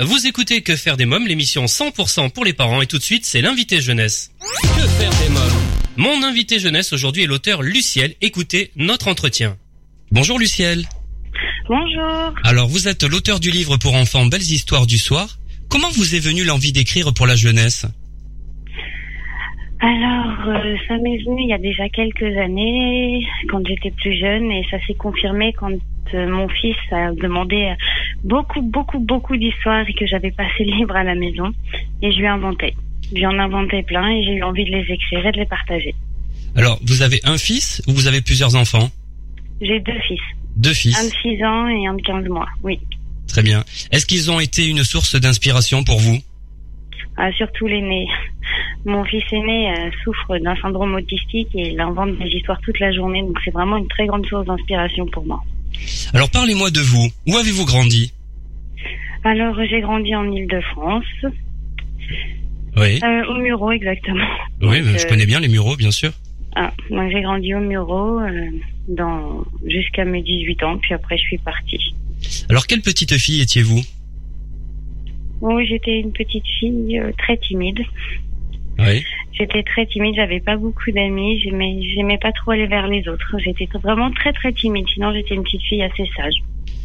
Vous écoutez Que faire des mômes, l'émission 100% pour les parents et tout de suite c'est l'invité jeunesse. Que faire des mômes Mon invité jeunesse aujourd'hui est l'auteur Luciel. Écoutez notre entretien. Bonjour Luciel. Bonjour. Alors vous êtes l'auteur du livre pour enfants Belles histoires du soir. Comment vous est venue l'envie d'écrire pour la jeunesse? Alors, euh, ça m'est venu il y a déjà quelques années, quand j'étais plus jeune, et ça s'est confirmé quand euh, mon fils a demandé euh, beaucoup, beaucoup, beaucoup d'histoires que j'avais passé le livre à la maison, et je lui ai inventé. J'en ai inventé plein et j'ai eu envie de les écrire et de les partager. Alors vous avez un fils ou vous avez plusieurs enfants? J'ai deux fils, Deux un de fils. 6 ans et un de 15 mois, oui. Très bien. Est-ce qu'ils ont été une source d'inspiration pour vous? Ah, surtout l'aîné. Mon fils aîné euh, souffre d'un syndrome autistique et il invente des histoires toute la journée, donc c'est vraiment une très grande source d'inspiration pour moi. Alors parlez-moi de vous. Où avez-vous grandi? Alors, j'ai grandi en Île-de-France, Oui. euh, au Muro exactement. Oui, Donc, je euh, connais bien les Mureaux, bien sûr. Ah, moi j'ai grandi au Muro euh, dans jusqu'à mes 18 ans, puis après je suis partie. Alors quelle petite fille étiez-vous? Oui, j'étais une petite fille très timide. Oui. J'étais très timide, j'avais pas beaucoup d'amis, j'aimais j'aimais pas trop aller vers les autres. J'étais vraiment très très timide, sinon j'étais une petite fille assez sage.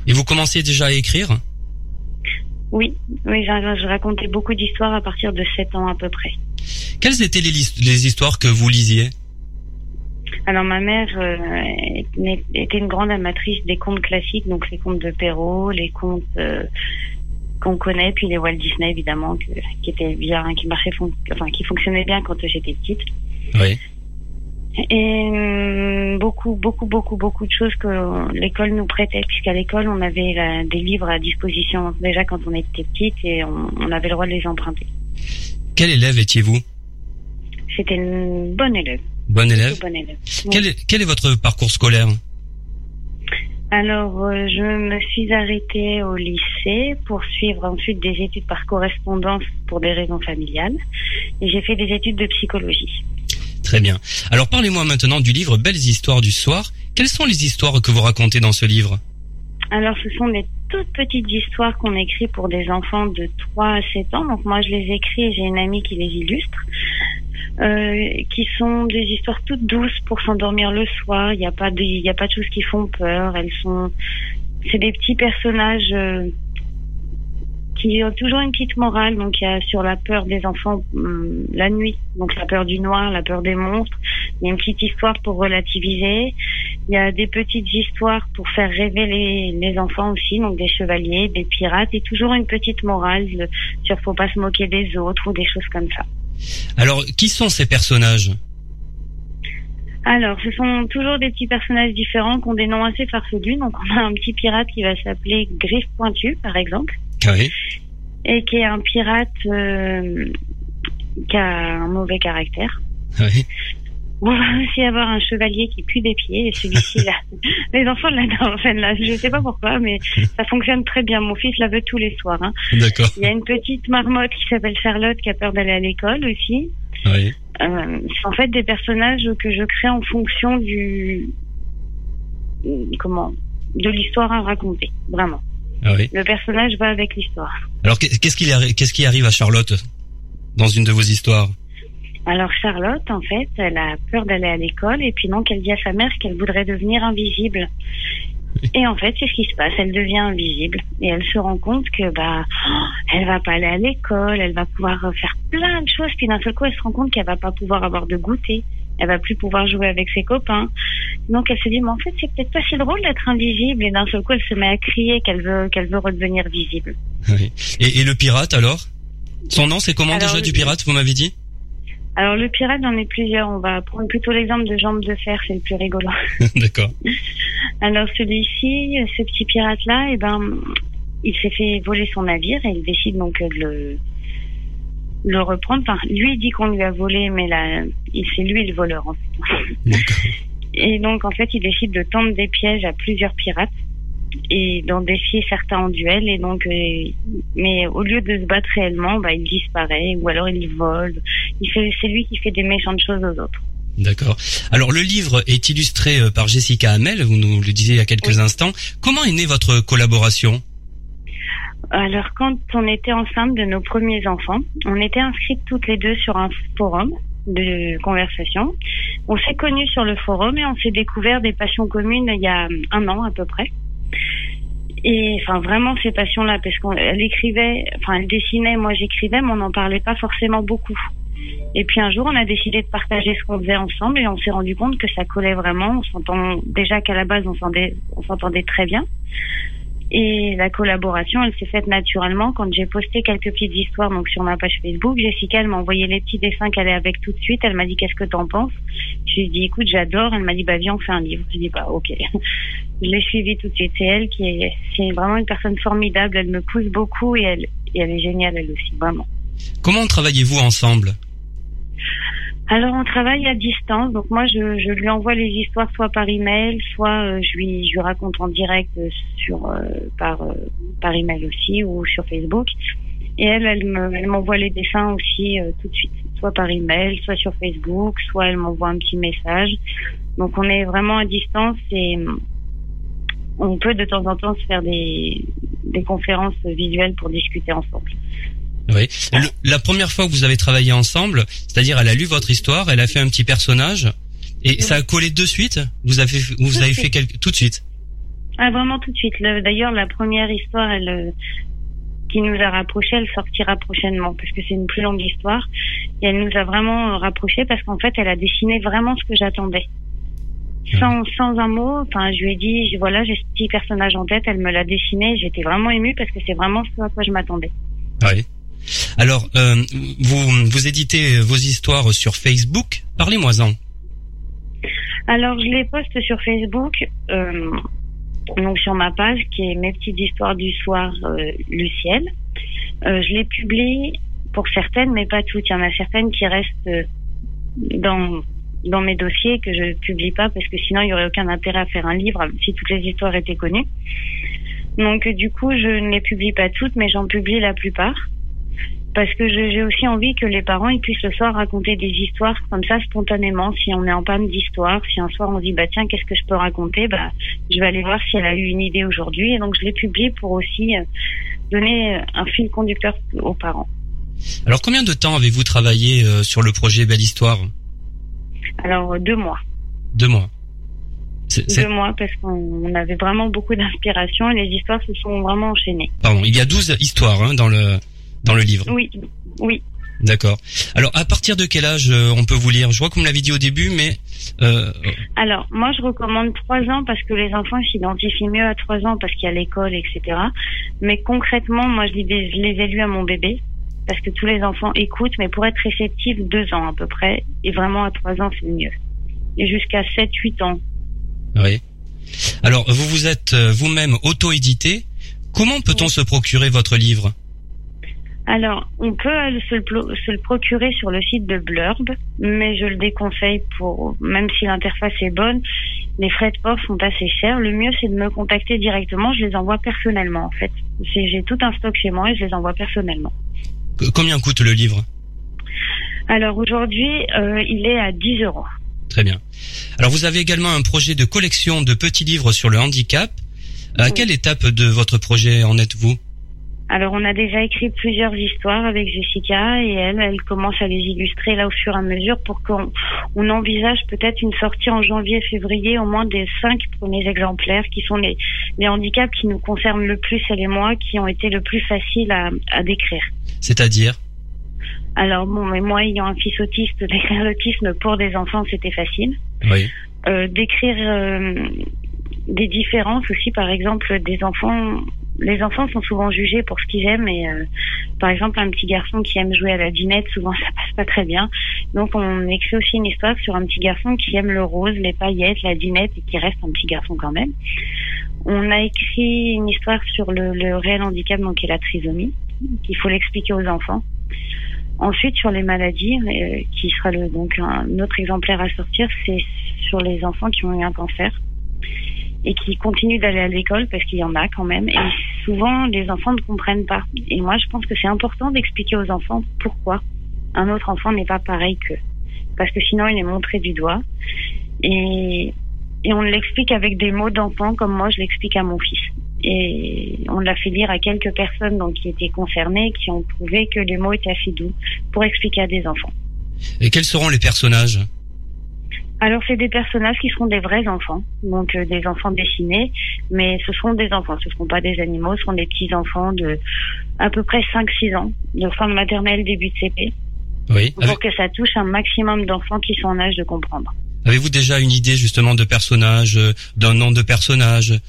Et vous commenciez déjà à écrire? Oui, oui, je, je racontais beaucoup d'histoires à partir de 7 ans à peu près. Quelles étaient les, histoires que vous lisiez? Alors ma mère euh, était une grande amatrice des contes classiques, donc les contes de Perrault, les contes euh, qu'on connaît, puis les Walt Disney évidemment, que- qui étaient bien, qui marchaient, fon- enfin qui fonctionnaient bien quand j'étais petite. Oui. Et hum, beaucoup, beaucoup, beaucoup, beaucoup de choses que l'école nous prêtait, puisqu'à l'école on avait la- des livres à disposition déjà quand on était petite et on, on avait le droit de les emprunter. Quel élève étiez-vous? J'étais une bonne élève, Bon élève bonne élève. Oui. quel est, quel est votre parcours scolaire? Alors, euh, je me suis arrêtée au lycée pour suivre ensuite des études par correspondance pour des raisons familiales. Et j'ai fait des études de psychologie. Très bien. Alors parlez-moi maintenant du livre Belles histoires du soir. Quelles sont les histoires que vous racontez dans ce livre? Alors, ce sont des toutes petites histoires qu'on écrit pour des enfants de 3 à 7 ans. Donc, moi, je les écris et j'ai une amie qui les illustre. Euh, qui sont des histoires toutes douces pour s'endormir le soir. Il n'y a pas de, il choses qui font peur. Elles sont, c'est des petits personnages euh, qui ont toujours une petite morale. Donc il y a sur la peur des enfants hum, la nuit, donc la peur du noir, la peur des monstres. Il y a une petite histoire pour relativiser. Il y a des petites histoires pour faire rêver les, les enfants aussi, donc des chevaliers, des pirates, et toujours une petite morale sur faut pas se moquer des autres ou des choses comme ça. Alors qui sont ces personnages? Alors, ce sont toujours des petits personnages différents qui ont des noms assez farfelus. Donc, on a un petit pirate qui va s'appeler Griffe Pointue, par exemple, Oui. et qui est un pirate euh, qui a un mauvais caractère. Oui. On va aussi avoir un chevalier qui pue des pieds, et celui-ci, là, les enfants l'adorent. Enfin, là, je sais pas pourquoi, mais ça fonctionne très bien. Mon fils la veut tous les soirs. Hein. D'accord. Il y a une petite marmotte qui s'appelle Charlotte qui a peur d'aller à l'école aussi. Oui. Euh, c'est en fait des personnages que je crée en fonction du comment de l'histoire à raconter vraiment Ah oui. le personnage va avec l'histoire. Alors qui, qu'est-ce qui arrive à Charlotte dans une de vos histoires? Alors Charlotte en fait elle a peur d'aller à l'école et puis donc elle dit à sa mère qu'elle voudrait devenir invisible. Et en fait c'est ce qui se passe. Elle devient invisible et elle se rend compte que bah oh, elle va pas aller à l'école elle va pouvoir faire plein de choses puis d'un seul coup elle se rend compte qu'elle va pas pouvoir avoir de goûter elle va plus pouvoir jouer avec ses copains Donc elle se dit mais en fait c'est peut-être pas si drôle d'être invisible et d'un seul coup elle se met à crier qu'elle veut qu'elle veut redevenir visible. Oui. Et, et le pirate alors? Son nom c'est comment Alors, déjà du pirate vous m'avez dit? Alors le pirate j'en ai plusieurs, on va prendre plutôt l'exemple de Jambes de fer, c'est le plus rigolo. D'accord. Alors celui-ci, ce petit pirate là, eh ben il s'est fait voler son navire et il décide donc de le le reprendre. Enfin, lui dit qu'on lui a volé, mais là, il c'est lui le voleur en fait. Et donc, en fait, il décide de tendre des pièges à plusieurs pirates et d'en défier certains en duel. Et donc, euh, mais au lieu de se battre réellement, bah, il disparaît ou alors il vole. Il fait, c'est lui qui fait des méchantes choses aux autres. D'accord. Alors le livre est illustré euh, par Jessica Hamel, vous nous le disiez il y a quelques Oui. instants. Comment est née votre collaboration? Alors, quand on était enceinte de nos premiers enfants, on était inscrites toutes les deux sur un forum de conversation. On s'est connus sur le forum et on s'est découvert des passions communes il y a un an à peu près. Et enfin vraiment ces passions-là, parce qu'elle écrivait, enfin elle dessinait, moi j'écrivais, mais on n'en parlait pas forcément beaucoup. Et puis un jour, on a décidé de partager ce qu'on faisait ensemble et on s'est rendu compte que ça collait vraiment. On s'entend déjà qu'à la base, on s'entendait très bien. Et la collaboration, elle s'est faite naturellement quand j'ai posté quelques petites histoires donc sur ma page Facebook. Jessica, elle m'a envoyé les petits dessins qu'elle est avec tout de suite. Elle m'a dit qu'est-ce que t'en penses? Je lui ai dit écoute, j'adore. Elle m'a dit bah viens, on fait un livre. Je lui ai dit bah ok. je l'ai suivi tout de suite. C'est elle qui est, c'est vraiment une personne formidable. Elle me pousse beaucoup et elle, et elle est géniale elle aussi, vraiment. Comment travaillez-vous ensemble? Alors on travaille à distance, donc moi je, lui envoie les histoires soit par email, soit euh, je lui raconte en direct euh, sur euh, par par email aussi ou sur Facebook. Et elle elle me elle m'envoie les dessins aussi tout de suite, soit par email, soit sur Facebook, soit elle m'envoie un petit message. Donc on est vraiment à distance et on peut de temps en temps se faire des conférences visuelles pour discuter ensemble. Oui. la première fois que vous avez travaillé ensemble, c'est-à-dire elle a lu votre histoire, elle a fait un petit personnage, et ça a collé de suite? Vous avez vous avez fait quelque tout de suite? Ah vraiment tout de suite. D'ailleurs la première histoire, elle euh, qui nous a rapprochés, elle sortira prochainement parce que c'est une plus longue histoire et elle nous a vraiment rapprochés parce qu'en fait elle a dessiné vraiment ce que j'attendais. Sans, sans un mot, enfin, je lui ai dit, voilà, j'ai ce petit personnage en tête, elle me l'a dessiné, j'étais vraiment émue parce que c'est vraiment ce à quoi je m'attendais. Oui. Alors, euh, vous, vous éditez vos histoires sur Facebook. Parlez-moi-en. Alors, je les poste sur Facebook, euh, donc sur ma page qui est Mes petites histoires du soir, euh, Luciel. Euh, je les publie pour certaines, mais pas toutes. Il y en a certaines qui restent dans dans mes dossiers que je publie pas parce que sinon il y aurait aucun intérêt à faire un livre si toutes les histoires étaient connues. Donc du coup, je ne les publie pas toutes, mais j'en publie la plupart parce que j'ai aussi envie que les parents ils puissent le soir raconter des histoires comme ça spontanément. Si on est en panne d'histoire, si un soir on dit bah tiens qu'est-ce que je peux raconter, bah je vais aller voir si elle a eu une idée aujourd'hui et donc je l'ai publié pour aussi euh, donner un fil conducteur aux parents. Alors combien de temps avez-vous travaillé euh, sur le projet Belle Histoire? Alors deux mois. Deux mois. Deux mois parce qu'on avait vraiment beaucoup d'inspiration et les histoires se sont vraiment enchaînées. Pardon, il y a douze histoires hein, dans le dans le livre. Oui, oui. D'accord. Alors, à partir de quel âge euh, on peut vous lire? Je vois vous me l'avez dit au début, mais... Euh... Alors, moi, je recommande trois ans parce que les enfants s'identifient mieux à trois ans parce qu'il y a l'école, etc. Mais concrètement, moi, je, les, les ai lus à mon bébé parce que tous les enfants écoutent, mais pour être réceptifs, deux ans à peu près. Et vraiment, à trois ans, c'est mieux. Et jusqu'à sept, huit ans. Oui. Alors, vous vous êtes euh, vous-même auto-édité. Comment peut-on se procurer votre livre? Alors, on peut se le, procurer sur le site de Blurb, mais je le déconseille pour, même si l'interface est bonne, les frais de port sont assez chers. Le mieux, c'est de me contacter directement. Je les envoie personnellement, en fait. J'ai tout un stock chez moi et je les envoie personnellement. Combien coûte le livre? Alors aujourd'hui, euh, il est à 10 euros. Très bien. Alors vous avez également un projet de collection de petits livres sur le handicap. À quelle étape de votre projet en êtes-vous? Alors on a déjà écrit plusieurs histoires avec Jessica et elle, elle commence à les illustrer là au fur et à mesure pour qu'on on envisage peut-être une sortie en janvier-février au moins des cinq premiers exemplaires qui sont les, les handicaps qui nous concernent le plus elle et moi, qui ont été le plus faciles à, à décrire. C'est-à-dire? Alors bon, mais moi ayant un fils autiste, décrire l'autisme pour des enfants c'était facile. Oui. Euh, décrire euh, des différences aussi, par exemple des enfants les enfants sont souvent jugés pour ce qu'ils aiment et euh, par exemple un petit garçon qui aime jouer à la dinette souvent ça passe pas très bien. Donc on écrit aussi une histoire sur un petit garçon qui aime le rose les paillettes la dinette et qui reste un petit garçon quand même. On a écrit une histoire sur le, le réel handicap donc qui est la trisomie qu'il faut l'expliquer aux enfants. Ensuite sur les maladies euh, qui sera le, donc un autre exemplaire à sortir c'est sur les enfants qui ont eu un cancer et qui continuent d'aller à l'école parce qu'il y en a quand même. Et souvent, les enfants ne comprennent pas. Et moi, je pense que c'est important d'expliquer aux enfants pourquoi un autre enfant n'est pas pareil qu'eux. Parce que sinon, il est montré du doigt. Et, et on l'explique avec des mots d'enfant comme moi, je l'explique à mon fils. Et on l'a fait lire à quelques personnes donc, qui étaient concernées, qui ont trouvé que les mots étaient assez doux pour expliquer à des enfants. Et quels seront les personnages? Alors c'est des personnages qui seront des vrais enfants, donc euh, des enfants dessinés, mais ce seront des enfants, ce ne seront pas des animaux, ce seront des petits enfants de à peu près 5-6 ans, de fin de maternelle, début de CP. Oui. Pour que ça touche un maximum d'enfants qui sont en âge de comprendre. Avez-vous déjà une idée justement de personnages, euh, d'un nom de personnage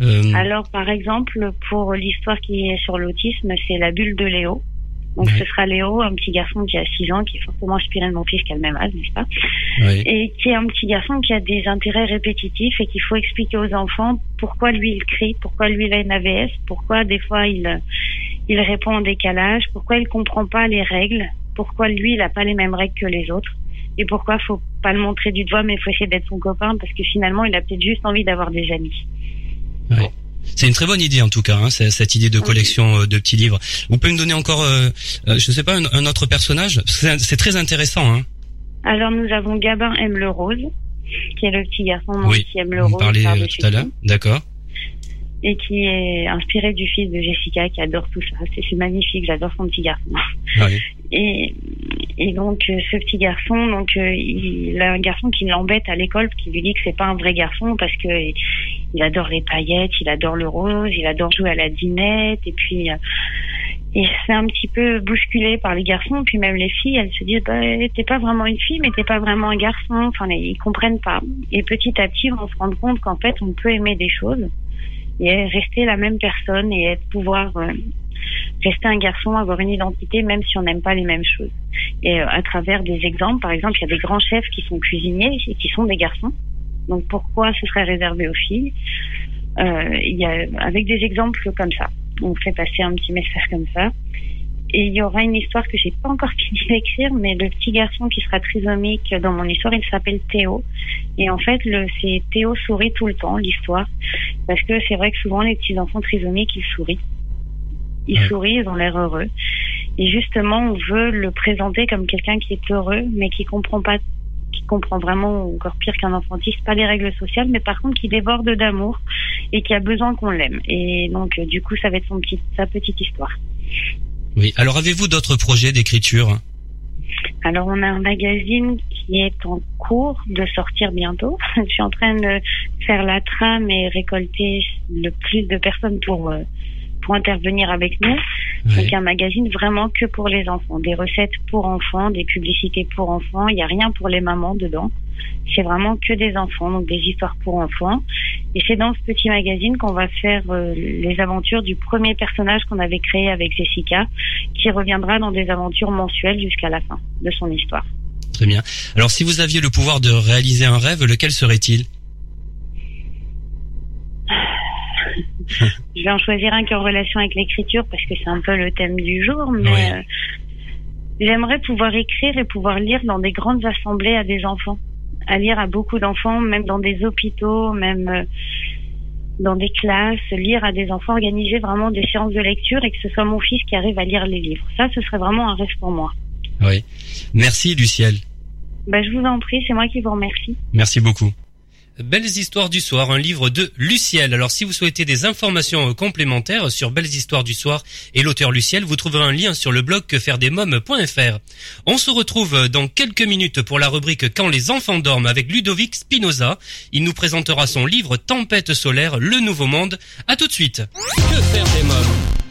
euh... Alors par exemple, pour l'histoire qui est sur l'autisme, c'est la bulle de Léo. Donc ce sera Léo, un petit garçon qui a 6 ans, qui est fortement inspiré de mon fils qui a le même âge, n'est-ce pas? Oui. Et qui est un petit garçon qui a des intérêts répétitifs et qu'il faut expliquer aux enfants pourquoi lui il crie, pourquoi lui il a une AVS, pourquoi des fois il, il répond en décalage, pourquoi il comprend pas les règles, pourquoi lui il a pas les mêmes règles que les autres et pourquoi faut pas le montrer du doigt mais il faut essayer d'être son copain parce que finalement il a peut-être juste envie d'avoir des amis. Oui. C'est une très bonne idée en tout cas, hein, cette idée de collection euh, de petits livres. Vous pouvez me donner encore, euh, euh, je sais pas, un, un autre personnage? C'est très intéressant. Hein. Alors nous avons Gabin aime le rose, qui est le petit garçon oui, qui aime le vous rose. Parlez tout à l'heure, d'accord. Et qui est inspiré du fils de Jessica, qui adore tout ça. C'est magnifique, j'adore son petit garçon. Oui. Et, et donc ce petit garçon, donc il a un garçon qui l'embête à l'école, qui lui dit que c'est pas un vrai garçon parce que il adore les paillettes, il adore le rose, il adore jouer à la dinette, et puis euh, il se un petit peu bousculer par les garçons, puis même les filles, elles se disent bah, t'es pas vraiment une fille, mais t'es pas vraiment un garçon. Enfin, ils comprennent pas. Et petit à petit, on se rend compte qu'en fait, on peut aimer des choses et rester la même personne et pouvoir euh, rester un garçon, avoir une identité, même si on n'aime pas les mêmes choses. Et euh, à travers des exemples, par exemple, il y a des grands chefs qui sont cuisiniers et qui sont des garçons. Donc pourquoi ce serait réservé aux filles euh, Il y a avec des exemples comme ça. On fait passer un petit message comme ça. Et il y aura une histoire que j'ai pas encore fini d'écrire, mais le petit garçon qui sera trisomique dans mon histoire, il s'appelle Théo. Et en fait, c'est Théo sourit tout le temps, l'histoire. Parce que c'est vrai que souvent, les petits enfants trisomiques, ils sourient. Ils sourient, ils ont l'air heureux. Et justement, on veut le présenter comme quelqu'un qui est heureux, mais qui comprend pas comprend vraiment encore pire qu'un enfantiste, pas les règles sociales, mais par contre qui déborde d'amour et qui a besoin qu'on l'aime. Et donc, du coup, ça va être son petit, sa petite histoire. Oui. Alors, avez-vous d'autres projets d'écriture? Alors on a un magazine qui est en cours de sortir bientôt. Je suis en train de faire la trame et récolter le plus de personnes pour pour intervenir avec nous. Oui. Donc un magazine vraiment que pour les enfants, des recettes pour enfants, des publicités pour enfants. Il n'y a rien pour les mamans dedans. C'est vraiment que des enfants, donc des histoires pour enfants. Et c'est dans ce petit magazine qu'on va faire euh, les aventures du premier personnage qu'on avait créé avec Jessica, qui reviendra dans des aventures mensuelles jusqu'à la fin de son histoire. Très bien. Alors si vous aviez le pouvoir de réaliser un rêve, lequel serait-il? Je vais en choisir un qui est en relation avec l'écriture parce que c'est un peu le thème du jour, mais Oui. euh, j'aimerais pouvoir écrire et pouvoir lire dans des grandes assemblées à des enfants, à lire à beaucoup d'enfants, même dans des hôpitaux, même euh, dans des classes, lire à des enfants, organiser vraiment des séances de lecture et que ce soit mon fils qui arrive à lire les livres. Ça, ce serait vraiment un rêve pour moi. Oui. Merci Luciel. Bah, je vous en prie, c'est moi qui vous remercie. Merci beaucoup. Belles histoires du soir, un livre de Luciel. Alors si vous souhaitez des informations euh, complémentaires sur Belles histoires du soir et l'auteur Luciel, vous trouverez un lien sur le blog quefairedesmoms.fr. On se retrouve euh, dans quelques minutes pour la rubrique Quand les enfants dorment avec Ludovic Spinoza. Il nous présentera son livre Tempête solaire, le nouveau monde. À tout de suite. Que faire des mômes?